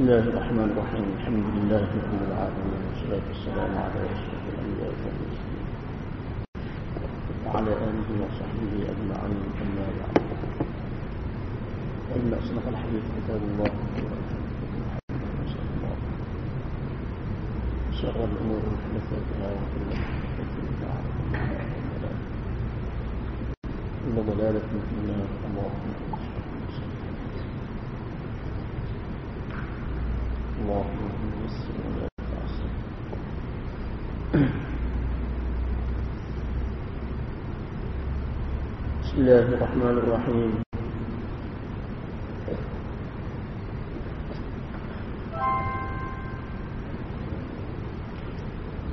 بسم الله الرحمن الرحيم. الحمد لله رب العالمين. والصلاة والسلام على أشرف الأنبياء والمرسلين. وعلى آله وصحبه أجمعين. أما بعد. فإن أصدق الحديث كتاب الله. شر الأمور محدثاتها وكل محدثة بدعة. كل ضلالة في النار. اللهم يسر ولا بسم الله الرحمن الرحيم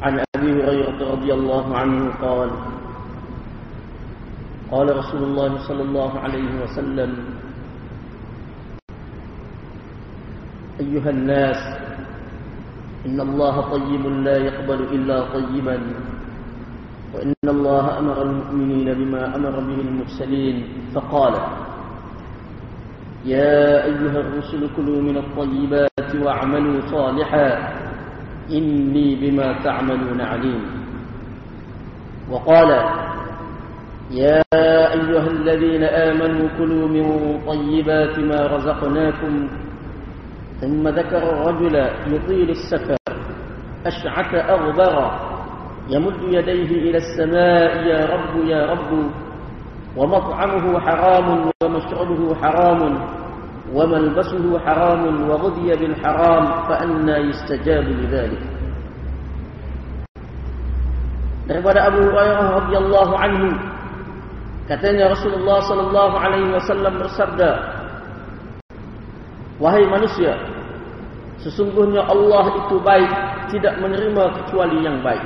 عن أبي هريرة رضي الله عنه قال قال رسول الله صلى الله عليه وسلم أيها الناس إن الله طيب لا يقبل إلا طيبا وإن الله أمر المؤمنين بما أمر به المرسلين فقال يا أيها الرسل كلوا من الطيبات واعملوا صالحا إني بما تعملون عليم. وقال يا أيها الذين آمنوا كلوا من طيبات ما رزقناكم ثم ذكر الرجل يطيل السفر أشعث أغبر يمد يديه إلى السماء يا رب يا رب ومطعمه حرام ومشربه حرام وملبسه حرام وغذي بالحرام فأنا يستجاب لذلك. daripada Abu Hurairah radhiyallahu anhu katanya Rasulullah sallallahu alaihi wasallam bersabda Wahai manusia Sesungguhnya Allah itu baik Tidak menerima kecuali yang baik.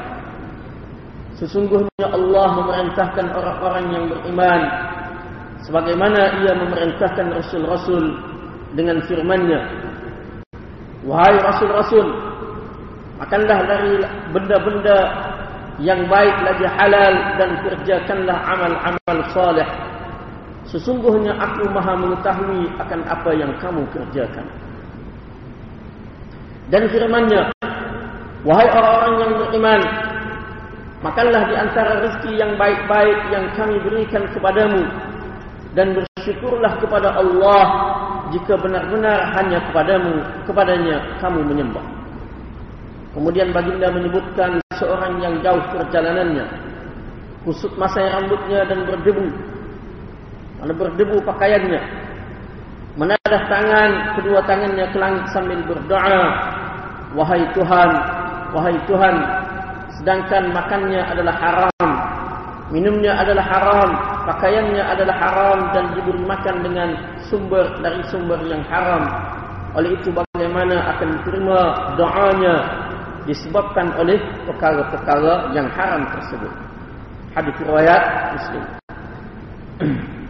Sesungguhnya Allah memerintahkan orang-orang yang beriman Sebagaimana ia memerintahkan Rasul-Rasul Dengan firmannya. Wahai Rasul-Rasul Makanlah dari benda-benda Yang baik lagi halal Dan kerjakanlah amal-amal salih Sesungguhnya aku maha mengetahui akan apa yang kamu kerjakan. Dan firmannya, Wahai orang-orang yang beriman, makanlah di antara rezeki yang baik-baik yang kami berikan kepadamu. Dan bersyukurlah kepada Allah jika benar-benar hanya kepadamu, kepadanya kamu menyembah. Kemudian baginda menyebutkan seorang yang jauh perjalanannya, kusut masai rambutnya dan berdebu mana berdebu pakaiannya. Menadah tangan, kedua tangannya ke langit sambil berdoa. Wahai Tuhan, wahai Tuhan. Sedangkan makannya adalah haram. Minumnya adalah haram. Pakaiannya adalah haram. Dan diberi makan dengan sumber dari sumber yang haram. Oleh itu bagaimana akan diterima doanya disebabkan oleh perkara-perkara yang haram tersebut. Hadis riwayat Muslim.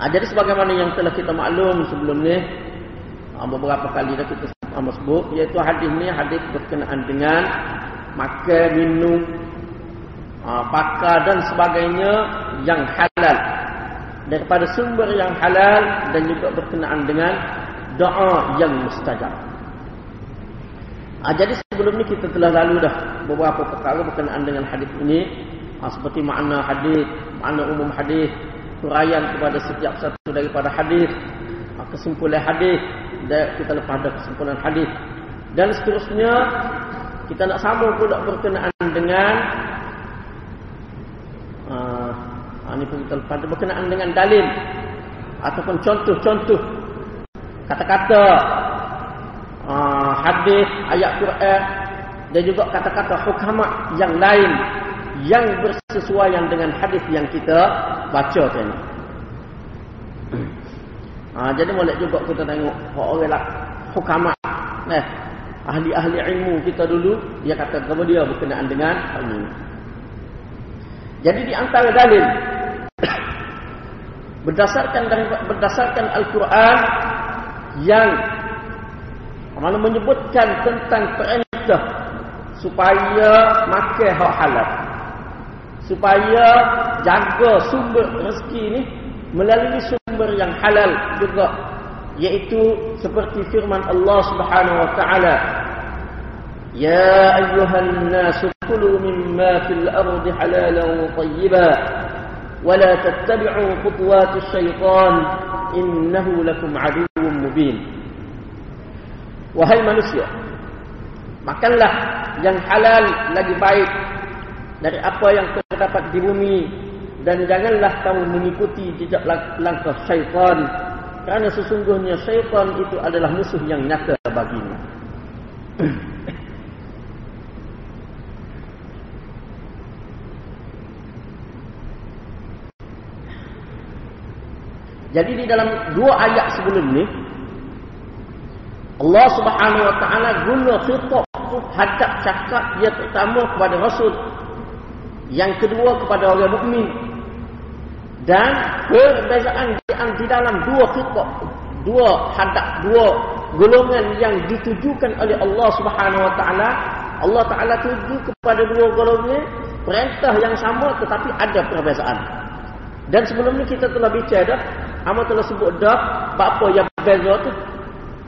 Ha, jadi sebagaimana yang telah kita maklum sebelum ni ha, beberapa kali dah kita sebut iaitu hadis ni hadis berkenaan dengan makan, minum, ha, pakai dan sebagainya yang halal daripada sumber yang halal dan juga berkenaan dengan doa yang mustajab. Ha, jadi sebelum ni kita telah lalu dah beberapa perkara berkenaan dengan hadis ini ha, seperti makna hadis, makna umum hadis huraian kepada setiap satu daripada hadis ah, kesimpulan hadis dan kita lepas ada kesimpulan hadis. Dan seterusnya kita nak sambung pula berkenaan dengan uh, ini pun kita lepas berkenaan dengan dalil ataupun contoh-contoh kata-kata uh, hadis ayat Quran dan juga kata-kata hukamat yang lain yang bersesuaian dengan hadis yang kita baca tadi. Ha, jadi boleh juga kita tengok orang lah hukamat eh ahli-ahli ilmu kita dulu dia kata kepada dia berkenaan dengan ini. Jadi di antara dalil berdasarkan dari berdasarkan Al-Quran yang mana menyebutkan tentang perintah supaya makan hak halal supaya jaga sumber rezeki ini melalui sumber yang halal juga. Yaitu seperti firman Allah Subhanahu wa taala Ya ayyuhan nas kulu mimma fil ardi halalan tayyiban wa la tattabi'u khutuwatis syaitan innahu lakum aduwwun mubin. Wahai manusia makanlah yang halal lagi baik dari apa yang terdapat di bumi dan janganlah kamu mengikuti jejak langkah syaitan. Kerana sesungguhnya syaitan itu adalah musuh yang nyata bagimu. Jadi di dalam dua ayat sebelum ni Allah Subhanahu wa taala guna khitab hadap cakap dia pertama kepada rasul yang kedua kepada orang mukmin. Dan perbezaan di dalam dua khitab dua hadap dua golongan yang ditujukan oleh Allah Subhanahu wa taala. Allah taala tuju kepada dua golongan perintah yang sama tetapi ada perbezaan. Dan sebelum ni kita telah bicara dah Amal telah sebut dah apa yang beza tu.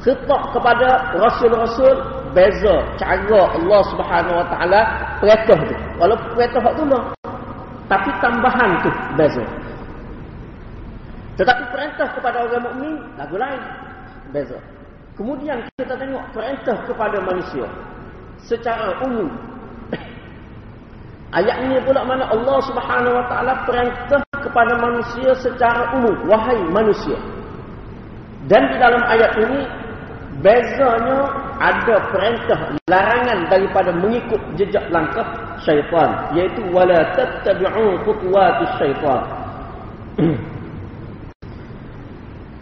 Khitab kepada rasul-rasul beza cara Allah Subhanahu Wa Taala perintah tu. Walaupun perintah tu lah. Tapi tambahan tu beza. Tetapi perintah kepada orang mukmin lagu lain beza. Kemudian kita tengok perintah kepada manusia secara umum. Ayat ini pula mana Allah Subhanahu Wa Taala perintah kepada manusia secara umum wahai manusia. Dan di dalam ayat ini bezanya ada perintah larangan daripada mengikut jejak langkah syaitan iaitu wala tattabi'u khutuwatis syaitan.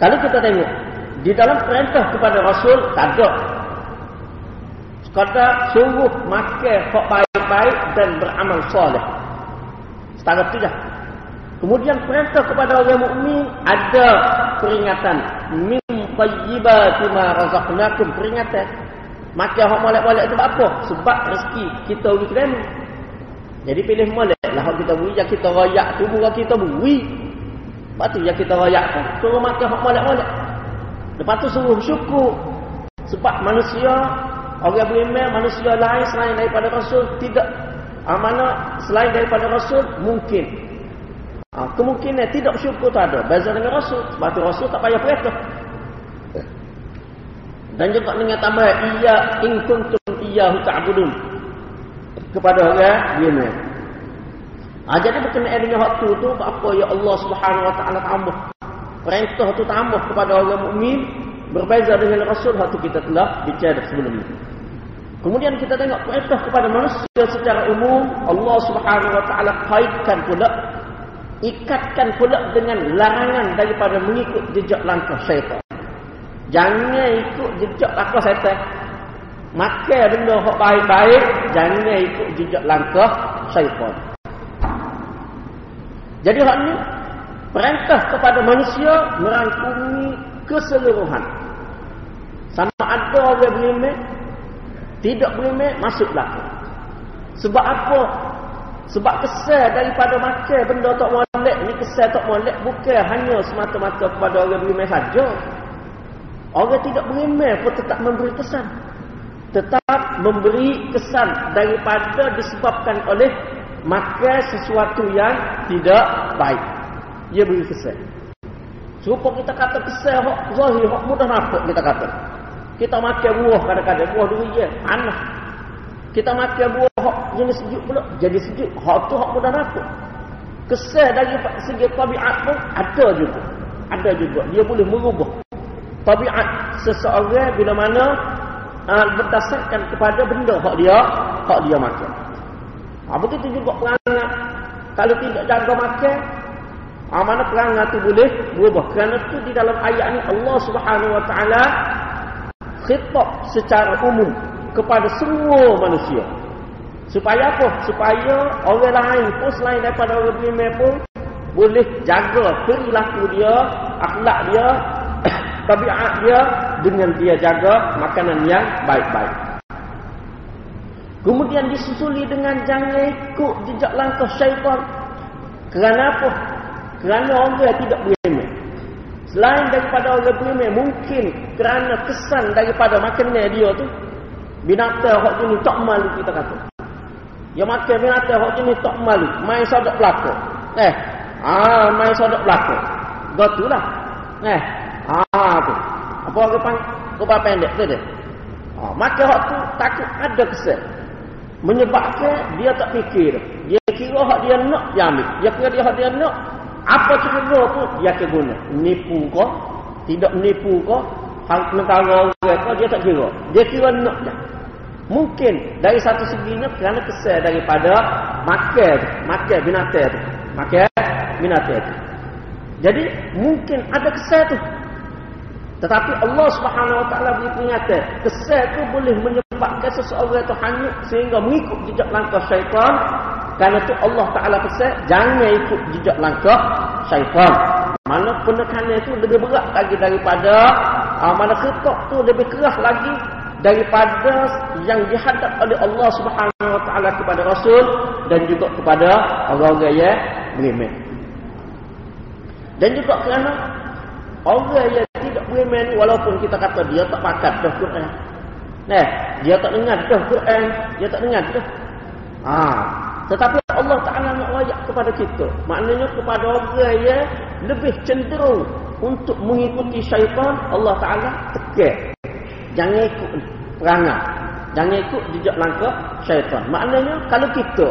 Kalau kita tengok di dalam perintah kepada rasul tak ada. Sekadar suruh makan hak baik-baik dan beramal soleh. Setara tu dah. Kemudian perintah kepada orang mukmin ada peringatan. Min tayyibati ma razaqnakum peringatan maka hak molek-molek tu apa? Sebab rezeki kita beri kena jadi pilih molek lah hak kita beri. Yang kita royak tu bukan kita beri. Lepas tu yang kita royak tu suruh makan hak molek-molek. Lepas tu suruh syukur sebab manusia orang beriman manusia lain selain daripada rasul tidak. Amanah selain daripada rasul mungkin. Ha, kemungkinan tidak bersyukur tak ada. Beza dengan rasul. Sebab tu rasul tak payah perintah dan juga dengan tambah iya in kuntum iyyahu ta'budun. Kepada orang dia ha, jadi berkenaan dengan waktu tu apa ya Allah Subhanahu wa taala tambah? Perintah tu tambah kepada orang mukmin berbeza dengan rasul waktu kita telah bicara sebelum ini kemudian kita tengok perintah kepada manusia secara umum Allah Subhanahu wa taala kaitkan pula ikatkan pula dengan larangan daripada mengikut jejak langkah syaitan Jangan ikut jejak langkah syaitan. Makan benda yang baik-baik, jangan ikut jejak langkah syaitan. Jadi hak ni perintah kepada manusia merangkumi keseluruhan. Sama ada orang beriman, tidak beriman, masuklah. Sebab apa? Sebab kesal daripada makan benda tak molek ni kesal tak molek bukan hanya semata-mata kepada orang beriman saja. Orang tidak beriman pun tetap memberi kesan. Tetap memberi kesan daripada disebabkan oleh makan sesuatu yang tidak baik. Ia beri kesan. Serupa kita kata kesan hak zahir, hak mudah nampak kita kata. Kita makan buah kadang-kadang, buah durian, panas. Kita makan buah hak jenis sejuk pula, jadi sejuk. Hak tu hak mudah nampak. Kesan dari segi tabiat pun ada juga. Ada juga. Dia boleh merubah tabiat seseorang bila mana uh, berdasarkan kepada benda hak dia hak dia makan. Ha, begitu juga perangai. Kalau tidak jaga makan ha, mana perangai tu boleh berubah. Kerana tu di dalam ayat ni Allah Subhanahu Wa Taala khitab secara umum kepada semua manusia. Supaya apa? Supaya orang lain pun selain daripada orang beriman pun boleh jaga perilaku dia akhlak dia tabiat dia dengan dia jaga makanan yang baik-baik. Kemudian disusuli dengan jangan ikut jejak langkah syaitan. Kerana apa? Kerana orang tidak beriman. Selain daripada orang beriman mungkin kerana kesan daripada makannya dia tu binatang hak jenis tak malu kita kata. Yang makan binatang hak jenis tak malu, main sodok pelakon. Eh, ah main sodok pelakon. Gotulah. Eh, ah tu. Apa orang pang kupa pendek tu dia. Ah, maka hak tu takut ada kesan. Menyebabkan dia tak fikir. Dia kira hak dia nak dia ambil. Dia kira dia hak dia nak apa cara pun dia akan guna. Nipu kau, tidak nipu kau, hal negara orang kau dia tak kira. Dia kira nak je. Mungkin dari satu seginya kerana kesal daripada makan, makan binatang tu. Makan binatang tu. Jadi mungkin ada kesal tu. Tetapi Allah Subhanahu Wa Taala beri peringatan, kesal tu boleh menyebabkan seseorang itu hanyut sehingga mengikut jejak langkah syaitan kerana itu Allah Ta'ala pesan, jangan ikut jejak langkah syaitan. Mana penekanan itu lebih berat lagi daripada, uh, mana ketok itu lebih keras lagi daripada yang dihadap oleh Allah Subhanahu Wa Ta'ala kepada Rasul dan juga kepada orang-orang yang beriman. Dan juga kerana orang yang beriman walaupun kita kata dia tak pakat dah Quran. Nah, dia tak dengar dah Quran, dia tak dengar dah. Ah, tetapi Allah Ta'ala nak rayak kepada kita. Maknanya kepada orang yang lebih cenderung untuk mengikuti syaitan, Allah Ta'ala tekan. Jangan ikut perangai. Jangan ikut jejak langkah syaitan. Maknanya kalau kita,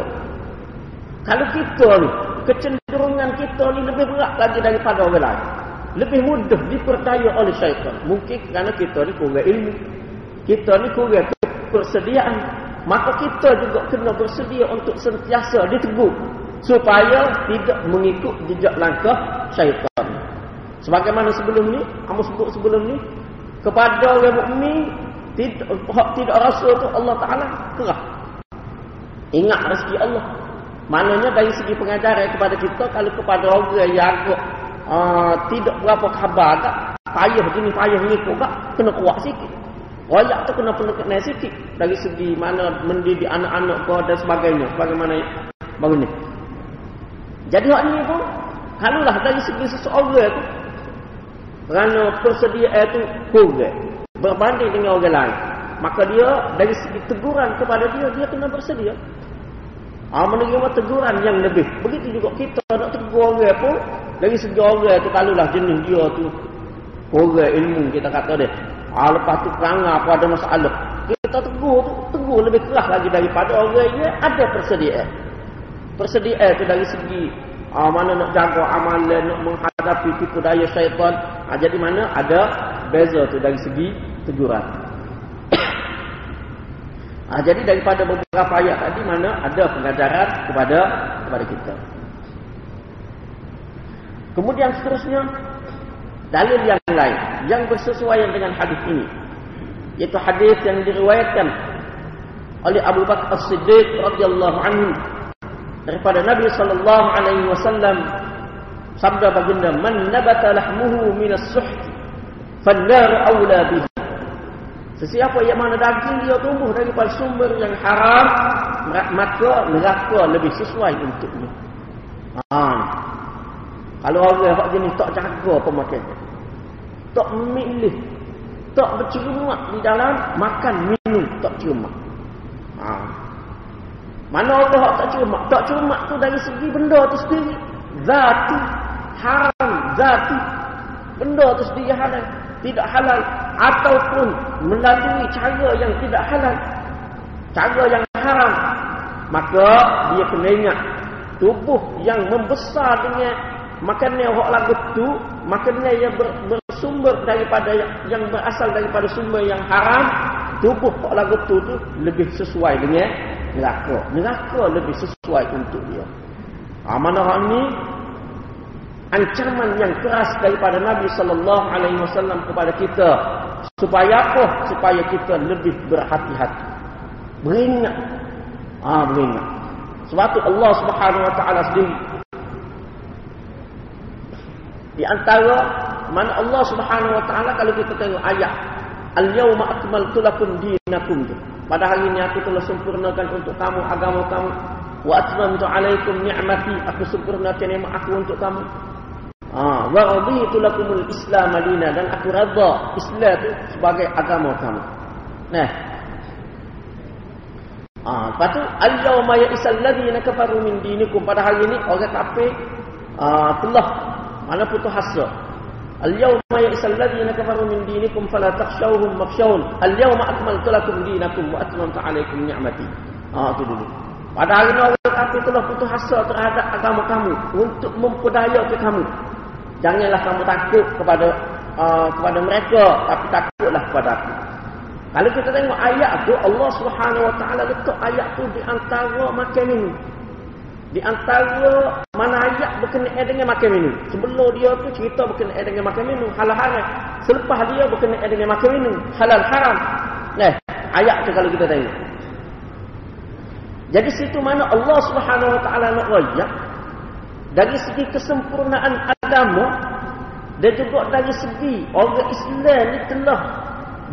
kalau kita ni, kecenderungan kita ni lebih berat lagi daripada orang lain. Lebih mudah diperdaya oleh syaitan. Mungkin kerana kita ni kurang ilmu. Kita ni kurang persediaan maka kita juga kena bersedia untuk sentiasa ditegur supaya tidak mengikut jejak langkah syaitan. Sebagaimana sebelum ni, kamu sebut sebelum ni kepada orang mukmin tidak tidak rasul tu Allah Taala kerah. Ingat rezeki Allah. Maknanya dari segi pengajaran kepada kita kalau kepada orang yang agak uh, tidak berapa khabar tak payah jenis payah mengikut tak kena kuat sikit. Royak tu kena perlu kena sikit dari segi mana mendidik anak-anak kau dan sebagainya. Bagaimana baru ni. Jadi hak ni pun kalulah dari segi seseorang tu kerana persediaan tu kurang berbanding dengan orang lain. Maka dia dari segi teguran kepada dia dia kena bersedia. Ah menerima teguran yang lebih. Begitu juga kita nak tegur orang pun dari segi orang tu kalulah jenis dia tu kurang ilmu kita kata dia Ha, lepas tu perangai apa ada masalah. Kita tegur tu, tegur lebih keras lagi daripada orang yang ada persediaan. Persediaan tu dari segi ha, mana nak jaga amalan, nak menghadapi tipu daya syaitan. Ha, jadi mana ada beza tu dari segi teguran. ha, jadi daripada beberapa ayat tadi mana ada pengajaran kepada kepada kita. Kemudian seterusnya dalil yang lain yang bersesuaian dengan hadis ini yaitu hadis yang diriwayatkan oleh Abu Bakar As-Siddiq radhiyallahu anhu daripada Nabi sallallahu alaihi wasallam sabda baginda man nabata lahmuhu min as-suht fan-nar awla bihi Sesiapa yang mana daging dia tumbuh daripada sumber yang haram maka neraka lebih sesuai untuknya. Ha. Kalau orang hak jenis tak jaga pemakan tak memilih tak bercermat di dalam makan minum tak cermat ha. mana Allah tak cermat tak cermat tu dari segi benda tu sendiri. Zati haram zati. Benda tu sendiri halal tidak halal. Ataupun melalui cara yang tidak halal. Cara yang haram. Maka dia kena ingat tubuh yang membesar dengan makannya hak lagu tu makannya yang ber, bersumber daripada yang berasal daripada sumber yang haram tubuh hak lagu tu tu lebih sesuai dengan neraka. Neraka lebih sesuai untuk dia. Ha, mana hak ni? Ancaman yang keras daripada Nabi sallallahu alaihi wasallam kepada kita. Supaya apa? Supaya kita lebih berhati-hati. Beringat. Ah ha, beringat. Sebab Allah Subhanahu wa taala sendiri di antara mana Allah Subhanahu wa taala kalau kita tengok ayat Al-yawma akmaltu lakum dinakum Pada hari ini aku telah sempurnakan untuk kamu agama kamu wa atmamtu alaikum ni'mati aku sempurnakan nikmat aku untuk kamu. Ah, wa raditu lakumul Islam madina dan aku redha Islam itu sebagai agama kamu. Nah. Ah, lepas tu al-yawma ya'isal ladzina kafaru min dinikum pada hari ini orang kafir ah telah mana putus asa. Al-yawma ya'isal ladzina kafaru min dinikum fala takhshawhum makhshawun. Al-yawma akmaltu lakum dinakum wa atmamtu 'alaykum ni'mati. Ah tu dulu. Pada hari ini orang kafir telah putus asa terhadap agama kamu untuk memperdaya ke kamu. Janganlah kamu takut kepada uh, kepada mereka, tapi takutlah kepada aku. Kalau kita tengok ayat tu, Allah Subhanahu Wa Taala letak ayat tu di antara makan minum. Di antara mana ayat berkenaan dengan makan minum. Sebelum dia tu cerita berkenaan dengan makan minum, halal haram. Selepas dia berkenaan dengan makan minum, halal haram. Nah, ayat tu kalau kita tengok. Jadi situ mana Allah Subhanahu Wa Taala nak royak dari segi kesempurnaan agama dan juga dari segi orang Islam ni telah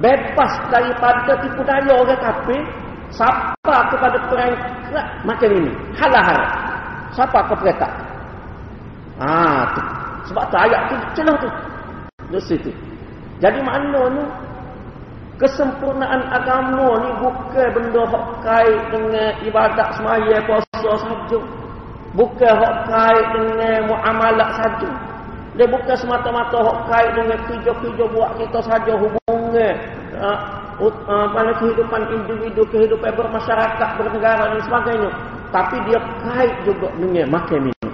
bebas daripada tipu daya orang kafir siapa kepada perangkat macam ini halal siapa ke perangkat ah tu. Sebab tu ayat tu celah tu. Di situ jadi maknanya kesempurnaan agama ni bukan benda hak kait dengan ibadat semaya puasa saja. Bukan hak kait dengan muamalah saja. Dia bukan semata-mata hak kait dengan kerja-kerja buat kita saja hubungan uh, uh, kehidupan individu kehidupan bermasyarakat bernegara dan sebagainya tapi dia kait juga dengan makan minum.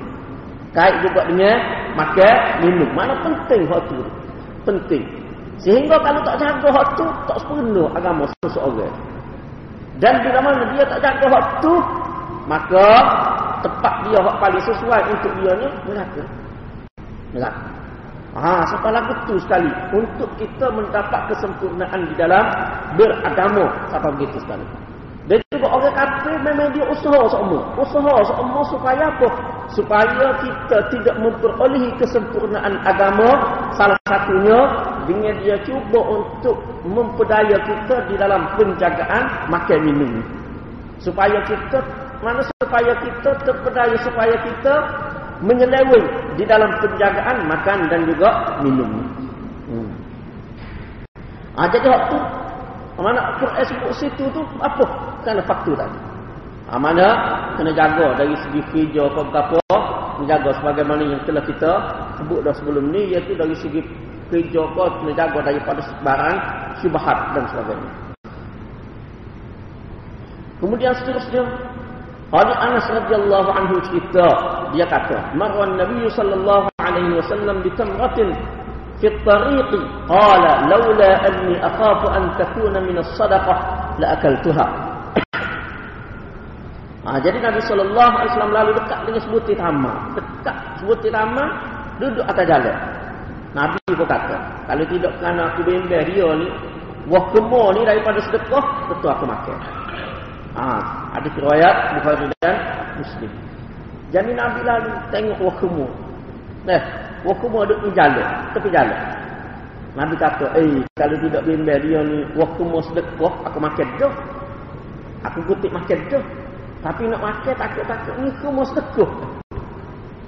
Kait juga dengan makan minum. Mana penting hak tu? Penting. Sehingga kalau tak jaga hak tu tak sempurna agama seseorang. Dan bila mana dia tak jaga hak tu maka tepat dia hak paling sesuai untuk dia ni neraka. Neraka. Ha, siapa lagu tu sekali? Untuk kita mendapat kesempurnaan di dalam beragama. Siapa begitu sekali. Orang kafir memang dia usaha semua. Usaha semua supaya apa? Supaya kita tidak memperolehi kesempurnaan agama. Salah satunya dengan dia cuba untuk memperdaya kita di dalam penjagaan makan minum. Supaya kita mana supaya kita terpedaya supaya kita menyeleweng di dalam penjagaan makan dan juga minum. Hmm. Ah jadi waktu mana Quran sebut situ tu apa? Kan faktor tadi. Ah mana kena jaga dari segi kerja apa apa menjaga sebagaimana yang telah kita sebut dah sebelum ni iaitu dari segi kerja apa kena jaga daripada barang syubhat dan sebagainya. Kemudian seterusnya Hadis Anas radhiyallahu anhu cerita dia kata, "Marwan Nabi sallallahu alaihi wasallam bi tamratin fi at-tariq qala laula anni akhafu an takuna min as-sadaqah la akaltuha." Ah, jadi Nabi sallallahu alaihi wasallam lalu dekat dengan sebutir tamar. Dekat sebutir tamar duduk atas jalan. Nabi pun kata, kalau tidak kerana aku bimbang dia ni, buah kemur ni daripada sedekah, tentu aku makan. Ah, ada riwayat Bukhari dan Muslim. Jadi Nabi lalu tengok wakumu. Nah, wakumu ada di jalan, tepi jalan. Nabi kata, eh, kalau tidak bimbang dia ni wakumu sedekah, aku makan dah. Aku kutip makan dah. Tapi nak makan takut-takut ni kumu sedekah.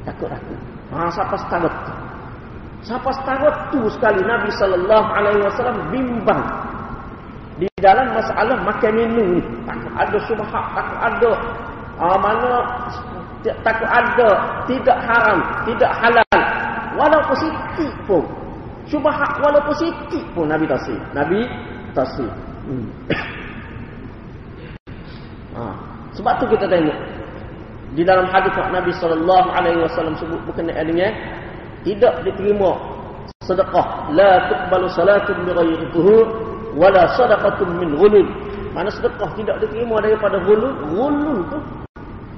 Takut-takut. Ah, siapa setara? Siapa setara tu sekali Nabi sallallahu alaihi wasallam bimbang di dalam masalah makan minum ni takut ada syubhat takut ada uh, mana takut ada tidak haram tidak halal walaupun sikit pun syubhat walaupun sikit pun Nabi tasih Nabi tasih hmm. ha. Sebab tu kita tengok. Di dalam hadis Nabi sallallahu alaihi wasallam sebut berkenaan dengan tidak diterima sedekah. La tuqbalu salatun bi ghairi wala sadaqatun min ghulul. Mana sedekah tidak diterima daripada ghulul ghulul tu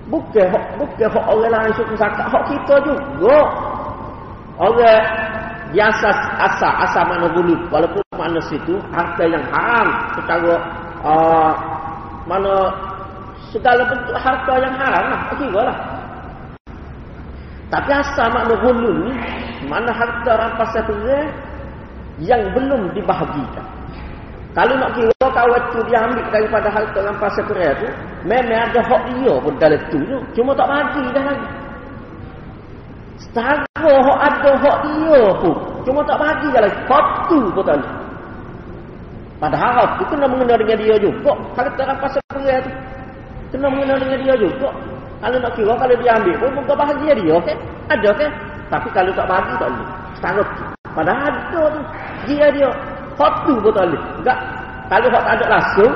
bukan hak bukan hak orang lain suka zakat. Hak kita juga. Orang biasa asal asal mana ghulul. Walaupun mana situ harta yang haram. Secara uh, mana segala bentuk harta yang haram lah kira lah tapi asal makna ghulul ni mana harta rampasan yang belum dibahagikan kalau nak kira kawan tu dia ambil daripada harta rampas sekurang tu, memang ada hak dia pun dalam tu. Cuma tak bagi dah lagi. Setara hak ada hak dia pun. Cuma tak bagi jalan. Satu pun tak ada. Padahal tu kena mengenal dengan dia juga. Kalau tak apa seperai tu. Kena mengenal dengan dia juga. Kalau nak kira, kalau dia ambil pun, muka bahagia dia, okey? Ada, okey? Tapi kalau tak bagi, tak boleh. Setara Padahal ada tu. Dia dia. Satu pun tak boleh. Tak. Kalau tak ada langsung,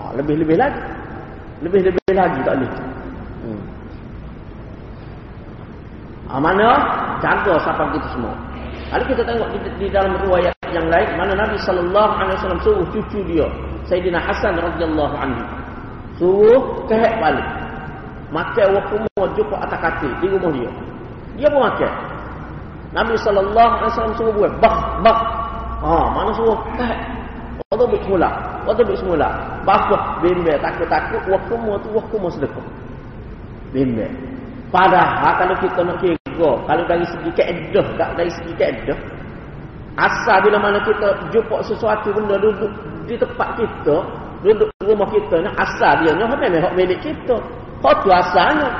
ah, lebih-lebih lagi. Lebih-lebih lagi tak boleh. Hmm. Ah, mana? Jaga siapa kita semua. Kalau kita tengok di, di dalam riwayat yang lain, mana Nabi wasallam suruh cucu dia, Sayyidina Hasan radhiyallahu anhu. Suruh kehek balik. Makan waktu mau jumpa atas katil di rumah dia. Dia pun makan. Nabi wasallam suruh buat bah bah. Ha, mana suruh kehek. Waktu bismillah. Waktu bismillah. Bakah bimbel takut-takut waktu mau tu waktu mau sedekah. Bimbel. Padahal kalau kita nak kira, kalau dari segi keedah, tak dari segi keedah, asal bila mana kita jumpa sesuatu benda duduk di tempat kita, duduk rumah kita, ni asal dia ni memang hak milik kita. Hak tu asalnya.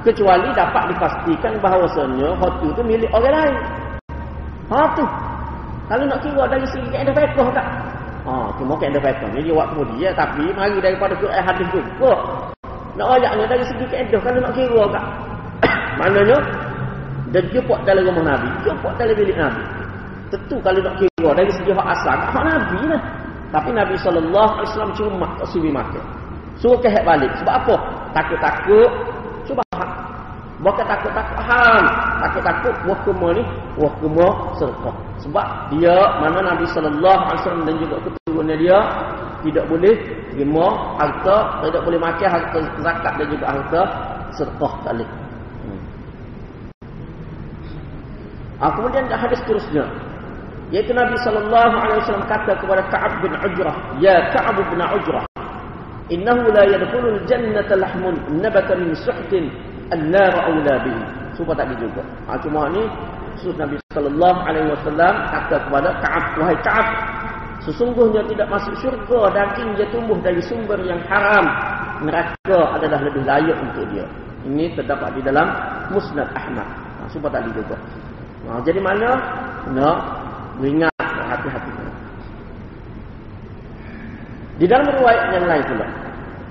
Kecuali dapat dipastikan bahawasanya hak tu tu milik orang lain. Hak tu. Kalau nak kira dari segi keedah fiqh tak? Ha, cuma keedah fiqh ni dia buat kemudian tapi mari daripada Quran hadis juga. Nak ayatnya dari segi keedah kalau nak kira tak? Maknanya dan jumpa dalam rumah Nabi, jumpa dalam bilik Nabi. Tentu kalau nak kira dari segi hak asal, hak Nabi lah. Tapi Nabi SAW cuma tak suruh makan. Suruh kehek balik. Sebab apa? Takut-takut. Cuba. Bukan takut-takut ham. Takut-takut wakuma ni. Wakuma serkah. Sebab dia, mana Nabi SAW dan juga keturunannya dia, tidak boleh terima harta, tidak boleh makan harta zakat dan juga harta serkah tali. Ha, kemudian hadis terusnya. Yaitu Nabi sallallahu alaihi wasallam kata kepada Ka'ab bin Ujrah, "Ya Ka'ab bin Ujrah, innahu la yadkhulul jannata lahmun nabata min suhtin an-nar awla bihi." Cuba tadi juga. Ha, cuma ni Rasul Nabi sallallahu alaihi wasallam kata kepada Ka'ab, "Wahai Ka'ab, sesungguhnya tidak masuk syurga daging dia tumbuh dari sumber yang haram. Neraka adalah lebih layak untuk dia." Ini terdapat di dalam Musnad Ahmad. Ha, cuba tadi juga. Ha, jadi mana? Nak ingat hati-hati. Di dalam riwayat yang lain pula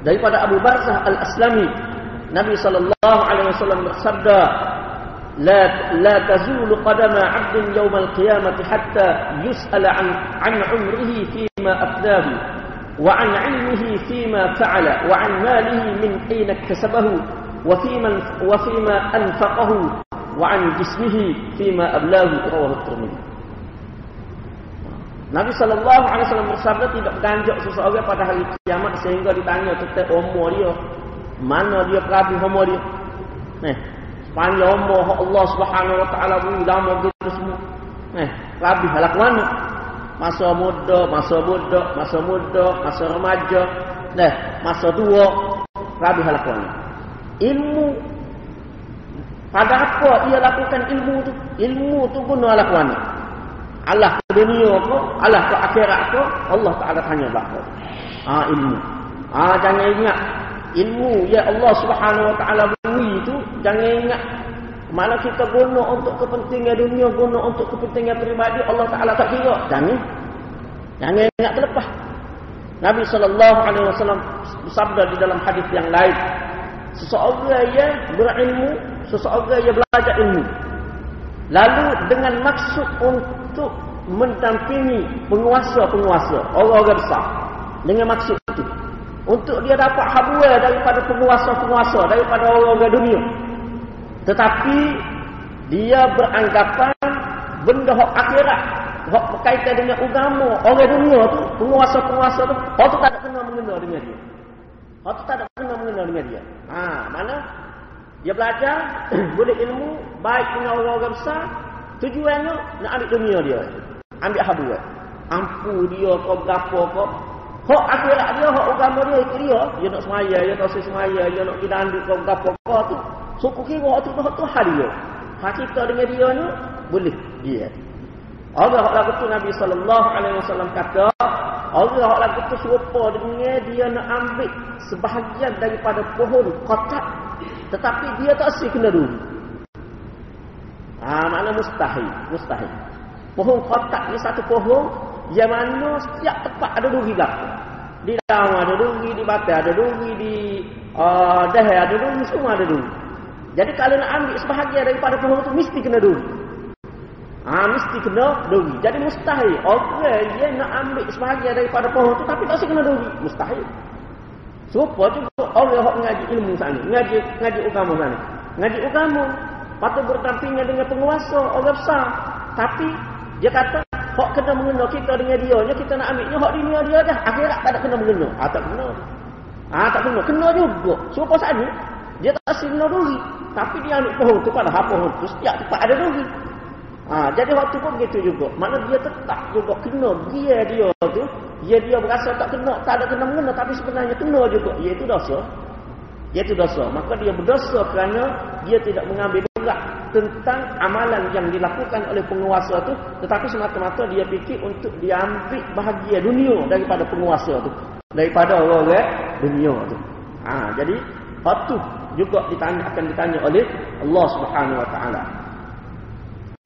daripada Abu Barzah Al-Aslami Nabi sallallahu alaihi wasallam bersabda la la tazulu qadama 'abdin yawm al-qiyamah hatta yus'ala 'an 'an 'umrihi fima afnahu wa 'an 'ilmihi fima fa'ala wa 'an malihi min ayna iktasabahu wa fima wa fima anfaqahu وعن جسمه فيما أبلاه رواه الترمذي Nabi sallallahu alaihi wasallam bersabda tidak ganjak seseorang pada hari kiamat sehingga ditanya tentang umur dia. Mana dia perabi umur dia? Nah, sepanjang umur Allah Subhanahu wa taala beri lama gitu semua. Nah, perabi halak mana? Masa muda, masa budak, masa muda, masa remaja, nah, masa tua, perabi halak mana? Ilmu pada apa ia lakukan ilmu tu? Ilmu tu guna lakuan. Allah ke dunia ke? Allah ke akhirat ke? Allah Ta'ala tanya bahawa. Ha, ilmu. Ha, jangan ingat. Ilmu ya Allah Subhanahu Wa Ta'ala beri itu. Jangan ingat. Mana kita guna untuk kepentingan dunia, guna untuk kepentingan peribadi, Allah Ta'ala tak kira. Jangan. Jangan ingat terlepas. Nabi Sallallahu Alaihi Wasallam bersabda di dalam hadis yang lain. Seseorang yang berilmu seseorang yang belajar ilmu lalu dengan maksud untuk mendampingi penguasa-penguasa orang-orang besar. Dengan maksud itu untuk dia dapat habuah daripada penguasa-penguasa daripada orang-orang dunia. Tetapi dia beranggapan benda hak akhirat hak berkaitan dengan agama orang dunia tu penguasa-penguasa tu hak tu tak ada kena mengenal dengan dia. Hak tu tak ada kena mengenal dengan dia. Ha mana? Dia belajar, boleh ilmu, baik dengan orang-orang besar. Tujuannya nak ambil dunia dia. Ambil habu. Ampu dia kau gapo kau. Hak akhirat dia, hak agama dia itu dia. Dia nak semaya, dia tak semaya, dia nak pergi danduk kau gapo kau tu. Suku kira tu tu hal dia. Hak kita dengan dia ni boleh dia. Allah lagu tu Nabi sallallahu alaihi wasallam kata, Allah lagu tu serupa dengan dia nak ambil sebahagian daripada pohon kotak tetapi dia tak asyik kena dulu. Ah, mana mustahil, mustahil. Pohon kotak ni satu pohon yang mana setiap tempat ada duri belakang. Di dalam ada duri, di batas ada duri, di uh, dahai ada duri, semua ada duri. Jadi kalau nak ambil sebahagian daripada pohon itu mesti kena duri. Ah, mesti kena duri. Jadi mustahil orang yang nak ambil sebahagian daripada pohon itu tapi tak usah kena duri. Mustahil. Serupa juga orang yang ngaji ilmu sana, ngaji ngaji agama sana. Ngaji agama patut berdampingan dengan penguasa orang besar. Tapi dia kata hak kena mengena kita dengan dia, nya kita nak ambilnya hak dunia dia dah. Akhirat tak ada kena mengena. Ah tak kena. Ah tak kena. Kena juga. Serupa sana dia tak kena duri. Tapi dia ambil pohon tu pada hak pohon tu setiap tempat ada duri. Ha, jadi waktu pun begitu juga. Mana dia tetap juga kena dia dia tu. Dia dia berasa tak kena, tak ada kena mengena tapi sebenarnya kena juga. Iaitu dosa. Iaitu dosa. Maka dia berdosa kerana dia tidak mengambil berat tentang amalan yang dilakukan oleh penguasa tu. Tetapi semata-mata dia fikir untuk diambil bahagia dunia daripada penguasa tu. Daripada orang-orang dunia tu. Ha, jadi waktu juga ditanya, akan ditanya oleh Allah Subhanahu Wa Taala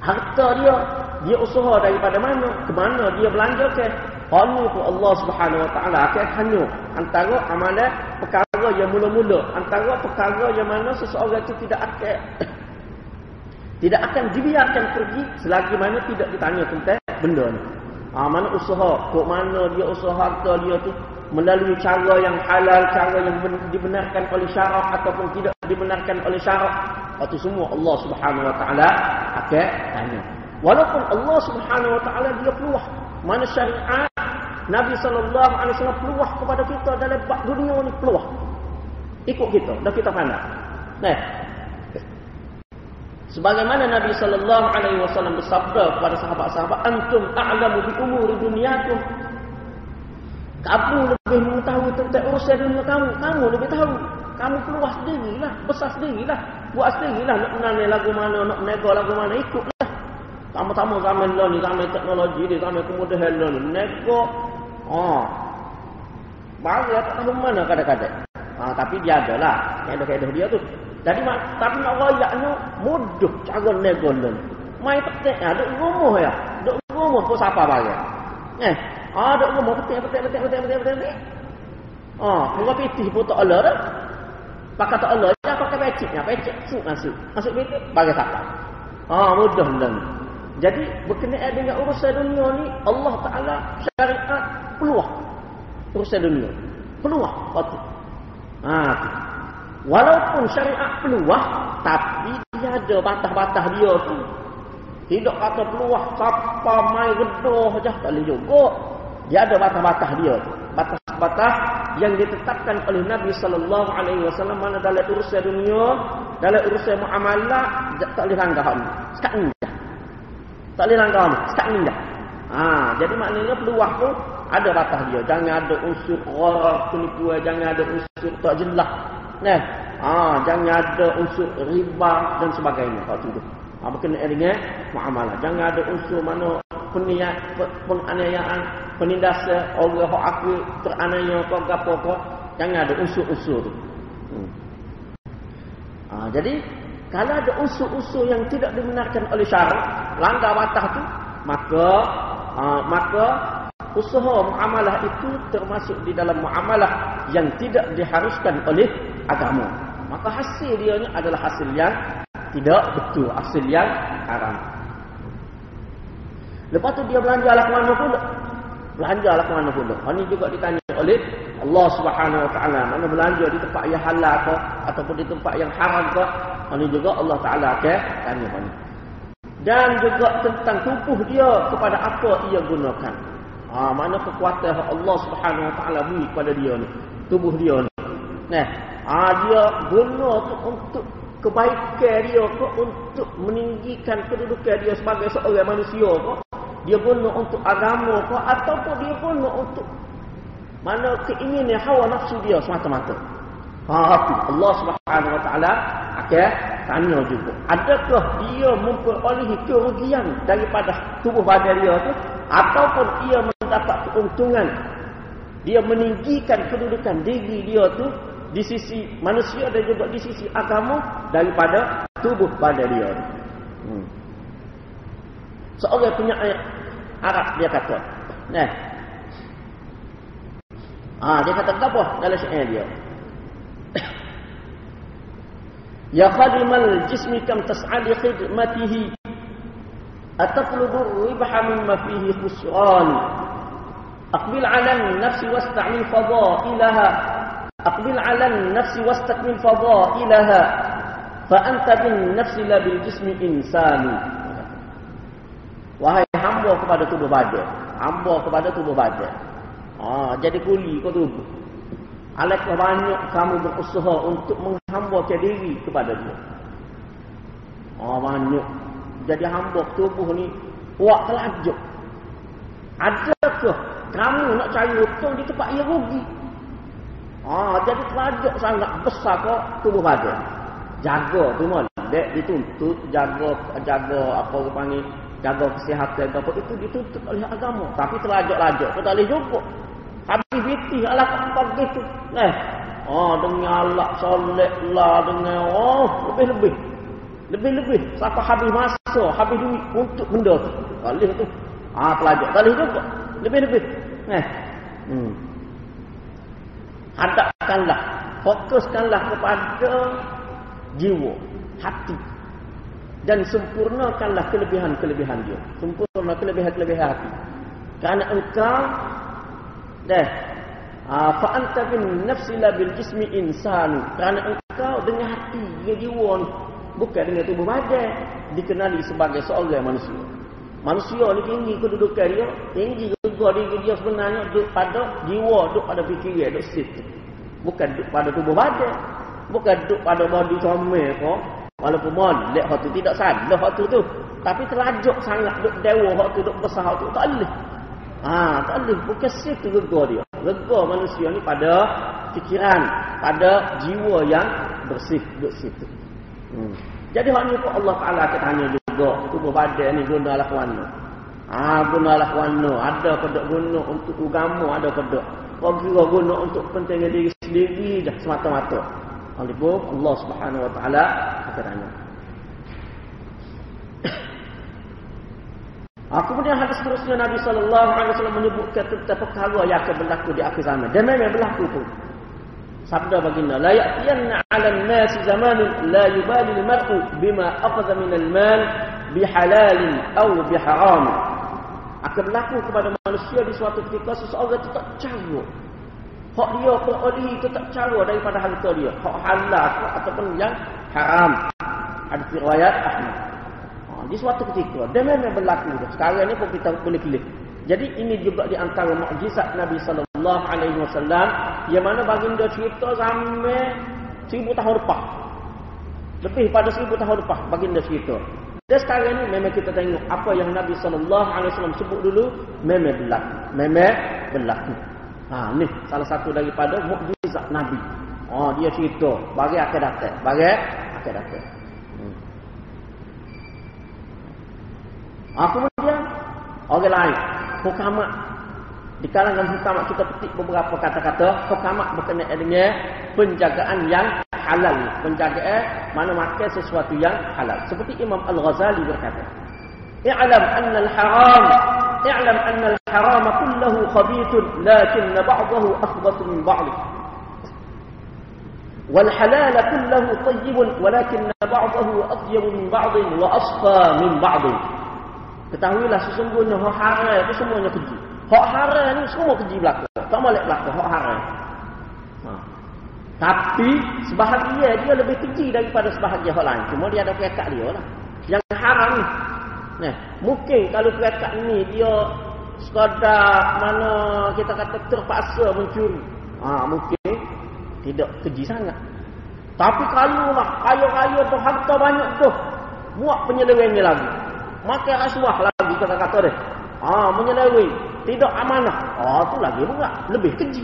harta dia dia usaha daripada mana ke mana dia belanjakan hanya pun Allah Subhanahu Wa Taala akan tanya antara amalan perkara yang mula-mula antara perkara yang mana seseorang itu tidak akan tidak akan dibiarkan pergi selagi mana tidak ditanya tentang benda ni. Ha, mana usaha, kok mana dia usaha harta dia tu melalui cara yang halal, cara yang dibenarkan oleh syarak ataupun tidak dibenarkan oleh syarak. Itu semua Allah Subhanahu Wa Taala akan tanya. Walaupun Allah Subhanahu Wa Taala dia peluah mana syariat Nabi sallallahu alaihi wasallam peluah kepada kita dalam bab dunia ni peluah. Ikut kita, dah kita pandai. Nah. Sebagaimana Nabi sallallahu alaihi wasallam bersabda kepada sahabat-sahabat, "Antum a'lamu bi umuri dunyakum." Kamu lebih mengetahui tentang urusan dunia kamu, kamu lebih tahu. Kamu keluar sendirilah, besar sendirilah, buat sendirilah nak menanai lagu mana, nak menego lagu mana, ikutlah. Tama-tama zaman lah ni, zaman teknologi ni, zaman kemudahan lah ni, menego. Oh. Baru ya tak tahu mana kadang-kadang. Ha, tapi dia ada lah, keedah-keedah dia tu. Jadi tapi nak rayak ni, mudah cara nego ni. Mai petik, ha, duk rumah ya. Duk rumah pun siapa bagi. Eh, ha, duk rumah petik, petik, petik, petik, petik, petik, petik. Oh, mula pitih pun tak ada dah. Pakai tak Allah, dia pakai peciknya, pecik fuk masuk. Masuk bilik, bagi tak Ah, mudah dan. Jadi berkenaan dengan urusan dunia ni, Allah Taala syariat peluang urusan dunia. Peluang. Ah. Walaupun syariat peluang, tapi dia ada batas-batas dia tu. Tidak kata peluang siapa mai redoh saja tak boleh juga. Dia ada batas-batas dia tu. Batas-batas yang ditetapkan oleh Nabi sallallahu alaihi wasallam mana dalam urusan dunia, dalam urusan muamalah tak boleh langgar ni. Sekat ni. Tak boleh langgar ni. Sekat ni dah. Ha, jadi maknanya peluang tu ada batas dia. Jangan ada unsur gharar penipuan, jangan ada unsur tak jelas. Nah, ha, jangan ada unsur riba dan sebagainya. Kalau tu. Ha, berkenaan dengan muamalah. Jangan ada unsur mana peniat, penganiayaan, penindasan, orang yang aku teranaya kau gapo kau. Jangan ada unsur-unsur tu. Hmm. Ha, jadi, kalau ada unsur-unsur yang tidak dibenarkan oleh syarat, langgar batas tu, maka ha, maka usaha muamalah itu termasuk di dalam muamalah yang tidak diharuskan oleh agama. Maka hasil dia ni adalah hasil yang tidak betul, hasil yang haram. Lepas tu dia belanja lah ke mana pula? Belanja lah ke mana pula? Ini juga ditanya oleh Allah Subhanahu Wa Taala. Mana belanja di tempat yang halal ke ataupun di tempat yang haram ke? Ini juga Allah Taala akan tanya. Dan juga tentang tubuh dia kepada apa ia gunakan. Ha, mana kekuatan Allah Subhanahu Wa Taala beri kepada dia ni. Tubuh dia ni. Nah, ha, dia guna tu untuk kebaikan dia ke untuk meninggikan kedudukan dia sebagai seorang manusia ke dia guna untuk agama ke ataupun dia guna untuk mana keinginan hawa nafsu dia semata-mata ha Allah Subhanahu wa taala akan tanya juga adakah dia memperolehi kerugian daripada tubuh badan dia tu ataupun ia mendapat keuntungan dia meninggikan kedudukan diri dia tu di sisi manusia dan juga di sisi agama daripada tubuh badan dia hmm. Seorang punya ayat Arab dia kata. Nah. Ah, dia kata apa dalam syair dia? Ya khadimal jismi kam tas'ali khidmatihi Atafludu ribha mimma fihi khusran. Aqbil ala nafsi wasta'mil fadailaha. Aqbil ala nafsi wastakmil fadailaha. Fa anta bin nafsi la bil jismi insani. Wahai hamba kepada tubuh badan. Hamba kepada tubuh badan. Ah, jadi kuli kau tubuh Alangkah banyak kamu berusaha untuk menghambakan diri kepada dia. Oh, banyak. Jadi hamba tubuh ni buat telajuk. Adakah kamu nak cari untung di tempat yang rugi? Ah, jadi telajuk sangat besar kau tubuh badan. Jaga tu mal. Dek dituntut jaga jaga apa orang panggil jaga kesihatan apa itu dituntut oleh agama. Tapi telajuk-lajuk kau tak boleh jumpa. Habis biti Allah tak begitu. Eh. Oh, dengan Allah soleh lah dengan oh, lebih-lebih. Lebih-lebih. Siapa habis masa, habis duit untuk benda tu. Boleh tu. Ah, pelajar. Boleh juga. Lebih-lebih. Eh. Hmm. Hadapkanlah. Fokuskanlah kepada jiwa, hati. Dan sempurnakanlah kelebihan-kelebihan dia. Sempurna kelebihan-kelebihan hati. Kerana engkau Dah. Ah, fa anta bin nafsi la bil jismi insan. Kerana engkau dengan hati, dengan jiwa ni, bukan dengan tubuh badan, dikenali sebagai seorang manusia. Manusia ni tinggi kedudukan dia, tinggi juga diri dia sebenarnya duduk pada jiwa, duduk pada fikiran, duduk situ. Bukan duduk pada tubuh badan. Bukan duduk pada body comel kau. Walaupun molek hak tu tidak salah hak tu. Tapi terlajuk sangat duduk dewa hak tu duduk besar hak tu. Tak boleh. Ha, tak boleh. Bukan situ rega dia. Rega manusia ni pada fikiran. Pada jiwa yang bersih. Bersih tu. Hmm. Jadi hal ni pun Allah Ta'ala akan tanya juga. Tubuh badan ni guna lah warna. Ha, guna lah warna. Ada kedok guna untuk agama. Ada kedok. Kau kira guna untuk pentingnya diri sendiri dah semata-mata. Ni pun Allah Subhanahu Wa Ta'ala akan tanya. Aku kemudian hadis seterusnya Nabi sallallahu alaihi wasallam menyebutkan tentang perkara yang akan berlaku di akhir zaman. Dan memang berlaku pun. Sabda baginda, la ya'tiyanna 'ala an-nas zamanun la yubali al-mar'u bima akhadha min al-mal bihalal aw biharam. Akan berlaku kepada manusia di suatu ketika seseorang itu tak cara. Hak dia peroleh itu tak cara daripada harta dia. Hak halal ataupun yang haram. Hadis riwayat Ahmad di suatu ketika dan memang berlaku sekarang ni pun kita boleh pilih jadi ini juga di antara mukjizat Nabi sallallahu alaihi wasallam yang mana baginda cerita sampai seribu tahun lepas. Lebih pada seribu tahun lepas baginda cerita. Dan sekarang ni memang kita tengok apa yang Nabi sallallahu alaihi wasallam sebut dulu memang berlaku memang berlaku ha ni salah satu daripada mukjizat Nabi. Oh dia cerita bagi akan datang bagi akan datang Ha, kemudian orang lain, hukamat. Di kalangan hukamat kita petik beberapa kata-kata hukamat berkenaan dengan penjagaan yang halal. Penjagaan mana makan sesuatu yang halal. Seperti Imam Al-Ghazali berkata. I'lam anna al-haram i'lam anna al-haram kulluhu khabithun lakin ba'dahu akhbath min ba'd. والحلال كله طيب ولكن بعضه أطيب من بعض وأصفى من بعض Ketahuilah sesungguhnya hak haram itu semuanya keji. Hak haram ni semua keji belaka. Tak boleh belaka hak haram. Ha. Tapi sebahagia dia lebih keji daripada sebahagia hak lain. Cuma dia ada pekat dia lah. Yang haram ni. Nah, mungkin kalau pekat ni dia sekadar mana kita kata terpaksa mencuri. Ha, mungkin tidak keji sangat. Tapi kalau lah kaya-kaya tu harta banyak tu buat penyelewengnya lagi makan rasuah lagi kata-kata dia. Ah, menyeleweng, tidak amanah. Ah, tu lagi pula lebih keji.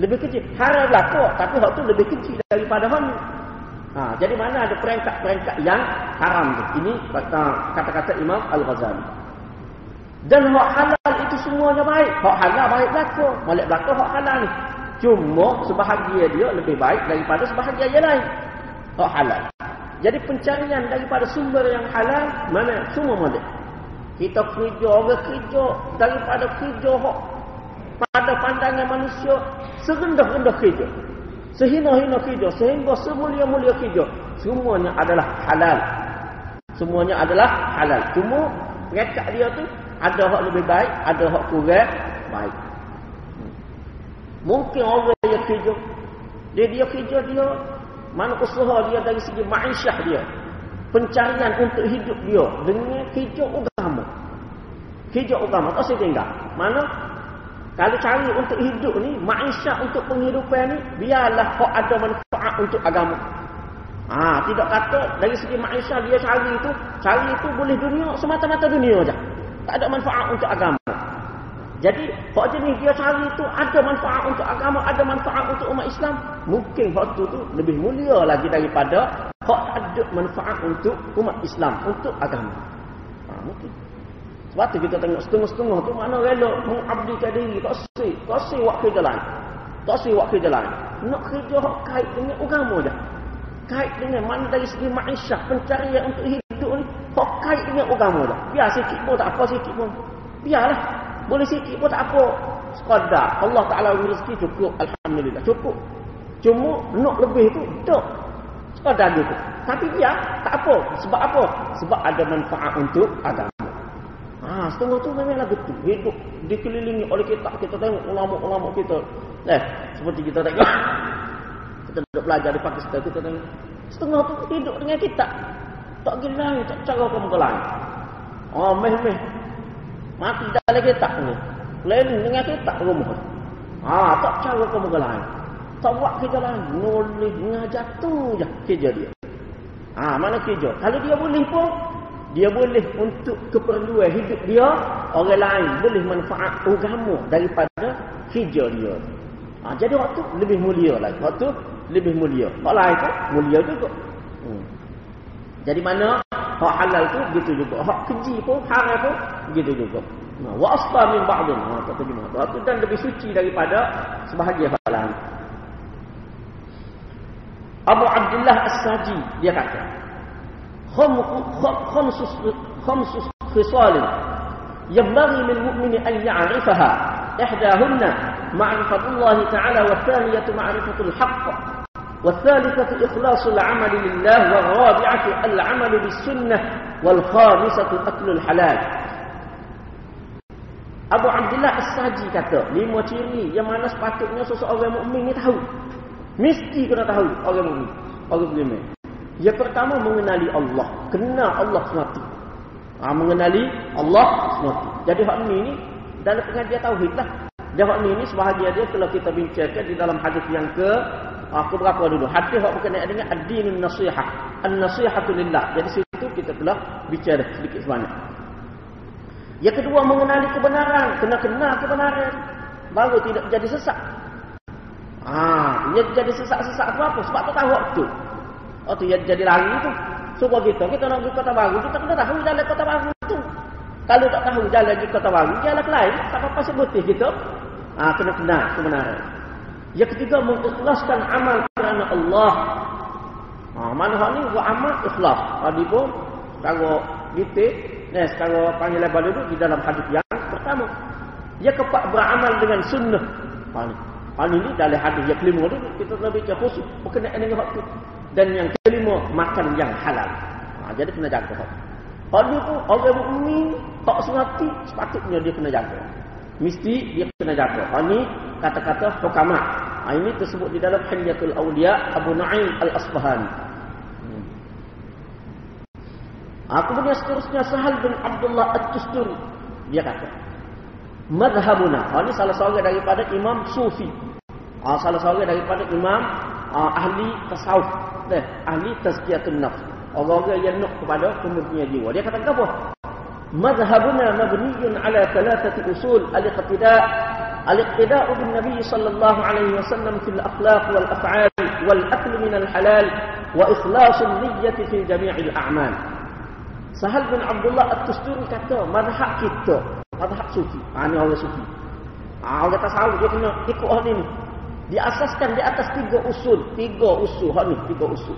Lebih keji. Haram kok, tapi hak tu lebih keji daripada mana. Ha, jadi mana ada peringkat-peringkat yang haram tu. Ini kata-kata Imam Al-Ghazali. Dan hak halal itu semuanya baik. Hak halal baik belaka. Malik belaka hak halal ni. Cuma sebahagia dia lebih baik daripada sebahagia yang lain. Hak halal. Jadi pencarian daripada sumber yang halal mana semua model. Kita kerja, orang kerja daripada kerja hok pada pandangan manusia serendah-rendah kerja. Sehina-hina kerja, sehingga semulia-mulia kerja. Semuanya adalah halal. Semuanya adalah halal. Cuma mereka dia tu ada hak lebih baik, ada hak kurang baik. Mungkin orang yang kerja, dia dia kerja dia, mana usaha dia dari segi ma'isyah dia. Pencarian untuk hidup dia dengan kerja agama. Kerja agama, tak saya tinggal. Mana kalau cari untuk hidup ni, ma'isyah untuk penghidupan ni, biarlah kau ada manfaat untuk agama. Ah, ha, tidak kata dari segi ma'isyah dia cari itu, cari itu boleh dunia, semata-mata dunia saja. Tak ada manfaat untuk agama. Jadi, hak jenis dia cari itu ada manfaat untuk agama, ada manfaat untuk umat Islam. Mungkin hak itu tu lebih mulia lagi daripada hak ada manfaat untuk umat Islam, untuk agama. Ha, mungkin. Sebab tu kita tengok setengah-setengah tu mana rela mengabdikan diri. Tak sih. Tak buat kerja lain. Tak buat kerja lain. Nak kerja hak kait dengan agama je. Kait dengan mana dari segi ma'isyah, pencarian untuk hidup ni. Hak kait dengan agama je. Biar sikit pun tak apa sikit pun. Biarlah. Boleh sikit pun tak apa. Sekadar. Allah Ta'ala rezeki cukup. Alhamdulillah. Cukup. Cuma nak lebih tu. Tak. Sekadar gitu. Tapi biar. Tak apa. Sebab apa? Sebab ada manfaat untuk agama. Ha, setengah tu memanglah betul. Hidup dikelilingi oleh kita. Kita tengok ulama-ulama kita. Eh, seperti kita tengok. Kita duduk belajar di Pakistan. Kita tengok. Setengah tu hidup dengan kita. Tak gila tak cara kamu ke lain. Oh, meh-meh. Mati dalam kita ni. Keliling dengan kita rumah. Ha, tak cara kamu ke lain. Tak buat kerja lain. Nolih ngajar tu je kerja dia. Ha, mana kerja? Kalau dia boleh pun, dia boleh untuk keperluan hidup dia orang lain boleh manfaat agama daripada kerja dia ha, jadi waktu lebih mulia lagi waktu lebih mulia hak lain tu mulia juga. jadi mana hak halal tu begitu juga hak keji pun haram pun begitu juga ha, wa asla min ba'din ha tak terjemah tu dan lebih suci daripada sebahagian hak lain Abu Abdullah As-Saji dia kata خمس خمس خصال ينبغي للمؤمن أن يعرفها إحداهن معرفة الله تعالى والثانية معرفة الحق والثالثة إخلاص العمل لله والرابعة العمل بالسنة والخامسة أكل الحلال Abu Abdullah As-Saji kata, lima ciri yang mana sepatutnya seseorang mukmin ni tahu. Mesti kena tahu orang mukmin, orang beriman. Yang pertama mengenali Allah. Kenal Allah semati. Ha, mengenali Allah semati. Jadi hak ni ni dalam pengajian tauhid lah. Dan hak ni ni sebahagian dia telah kita bincangkan di dalam hadis yang ke aku berapa dulu. Hadis hak berkenaan dengan ad-dinun nasihah. An-nasihatu lillah. Jadi situ kita telah bicara sedikit sebanyak. Yang kedua mengenali kebenaran. Kena kenal kebenaran. Baru tidak jadi sesak. Ah, ha, jadi sesak-sesak apa? Sebab tu tahu waktu. Oh tu yang jadi lari tu. Supaya kita, kita nak pergi kota baru, kita kena tahu jalan kota baru tu. Kalau tak tahu jalan di kota baru, jalan lain, tak apa-apa sebutih kita. Ah, kena kenal kebenaran. Yang ketiga, mengikhlaskan amal kerana Allah. Ah, mana hal ni? Buat amal ikhlas. Tadi pun, kalau detail, ni sekarang panggil lebar dulu di dalam hadis yang pertama. Ia kepak beramal dengan sunnah. Paling. Paling ni dalam hadis yang kelima tu, kita lebih bicara khusus. Berkenaan dengan waktu dan yang kelima makan yang halal. Ha, jadi kena jaga. Hak ni pun orang mukmin tak sengaja sepatutnya dia kena jaga. Mesti dia kena jaga. Hak ni kata-kata hukama. Ha, ini tersebut di dalam Hilyatul Awliya Abu Nu'aim Al-Asbahani. Hmm. Ha, kemudian seterusnya Sahal bin Abdullah At-Tusturi. Dia kata. Madhabuna. Ha, ini salah seorang daripada Imam Sufi. Ha, salah seorang daripada Imam uh, ahli tasawuf eh, ahli tazkiyatun nafs orang-orang yang nak kepada pemurnian jiwa dia kata apa mazhabuna mabniyun ala thalathati usul al-iqtida' alaihi wasallam fil akhlaq wal af'al wal akl min al-halal wa ikhlas an-niyyah fi jami' al-a'mal Sahal bin Abdullah At-Tusturi kata mazhab kita mazhab sufi. Ha, ini orang sufi. Ha, orang tasawuf dia kena ikut hal ini diasaskan di atas tiga usul tiga usul hak ni tiga usul.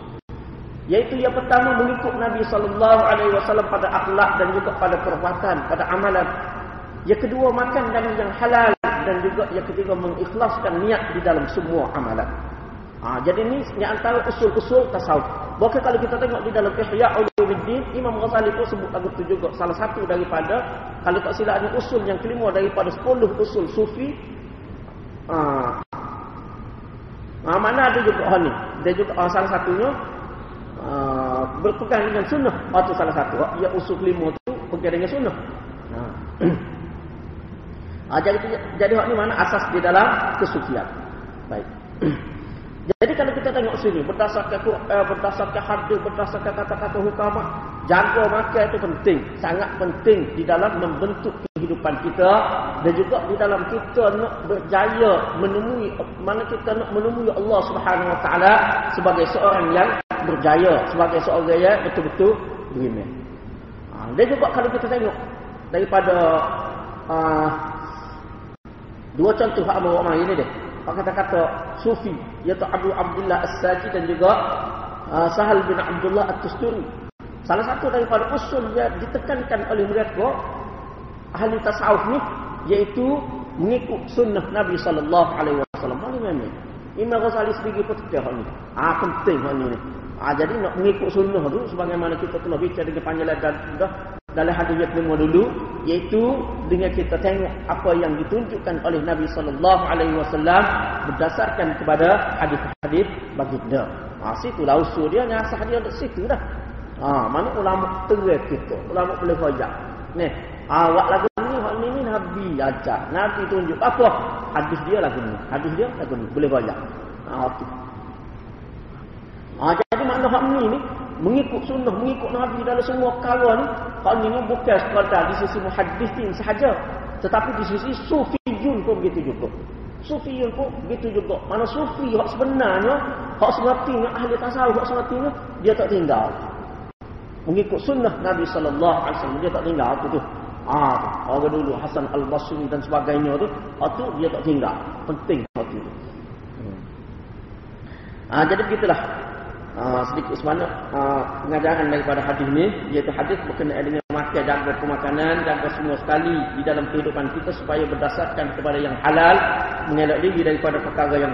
Yaitu yang pertama mengikut Nabi sallallahu alaihi wasallam pada akhlak dan juga pada perbuatan, pada amalan. Yang kedua makan dari yang halal dan juga yang ketiga mengikhlaskan niat di dalam semua amalan. Ha, jadi ni yang antara usul-usul tasawuf. Bahkan kalau kita tengok di dalam Ihya Ulumuddin, Imam Ghazali pun sebut lagu tu juga salah satu daripada kalau tak silap usul yang kelima daripada 10 usul sufi. Ha, ha mana ada juga hal ni. Dia juga oh, salah satunya uh, berpegang dengan sunnah. Oh, tu salah satu. Ya usul kelima tu berpegang dengan sunnah. Ha. ha jadi jadi hak ni mana asas di dalam kesucian. Baik. Jadi kalau kita tengok sini berdasarkan uh, berdasarkan hadis berdasarkan kata-kata hukum jaga makan itu penting sangat penting di dalam membentuk kehidupan kita dan juga di dalam kita nak berjaya menemui mana kita nak menemui Allah Subhanahu Wa Taala sebagai seorang yang berjaya sebagai seorang yang betul-betul beriman. Ha, dan juga kalau kita tengok daripada uh, dua contoh hak bawa ini deh kata-kata sufi iaitu Abu Abdullah As-Saji dan juga uh, Sahal bin Abdullah At-Tusturi. Salah satu daripada usul yang ditekankan oleh mereka ahli tasawuf ni iaitu mengikut sunnah Nabi sallallahu alaihi wasallam. Mana mana? Imam Ghazali sendiri pun tekan hal ni. Ah penting hal ni. Ah jadi nak mengikut sunnah tu sebagaimana kita telah bincang dengan panjang dan sudah dalam hadis yang kelima dulu iaitu dengan kita tengok apa yang ditunjukkan oleh Nabi sallallahu alaihi wasallam berdasarkan kepada hadis-hadis baginda. Ha situ lah usul dia ni asal dia dekat situ dah. Ha mana ulama terus kita. Ulama boleh hojak. Ni, awak lagu ni hak ni ni Nabi ajar. Nabi tunjuk apa? Hadis dia lagu ni. Hadis dia lagu ni boleh hojak. Ha okey. Ha jadi makna hak ni ni mengikut sunnah, mengikut Nabi dalam semua perkara ni, ini bukan sekadar di sisi muhaddisin sahaja, tetapi di sisi sufiyun pun begitu juga. Sufiyun pun begitu juga. Mana sufi hak sebenarnya, hak sematinya ahli tasawuf hak sematinya dia tak tinggal. Mengikut sunnah Nabi wasallam dia tak tinggal apa tu. Ah, orang dulu Hasan Al-Basri dan sebagainya tu, itu dia tak tinggal. Penting hak tu. Hmm. Ah, jadi begitulah uh, sedikit sebanyak uh, pengajaran daripada hadis ini iaitu hadis berkenaan dengan makan jaga pemakanan jaga semua sekali di dalam kehidupan kita supaya berdasarkan kepada yang halal mengelak diri daripada perkara yang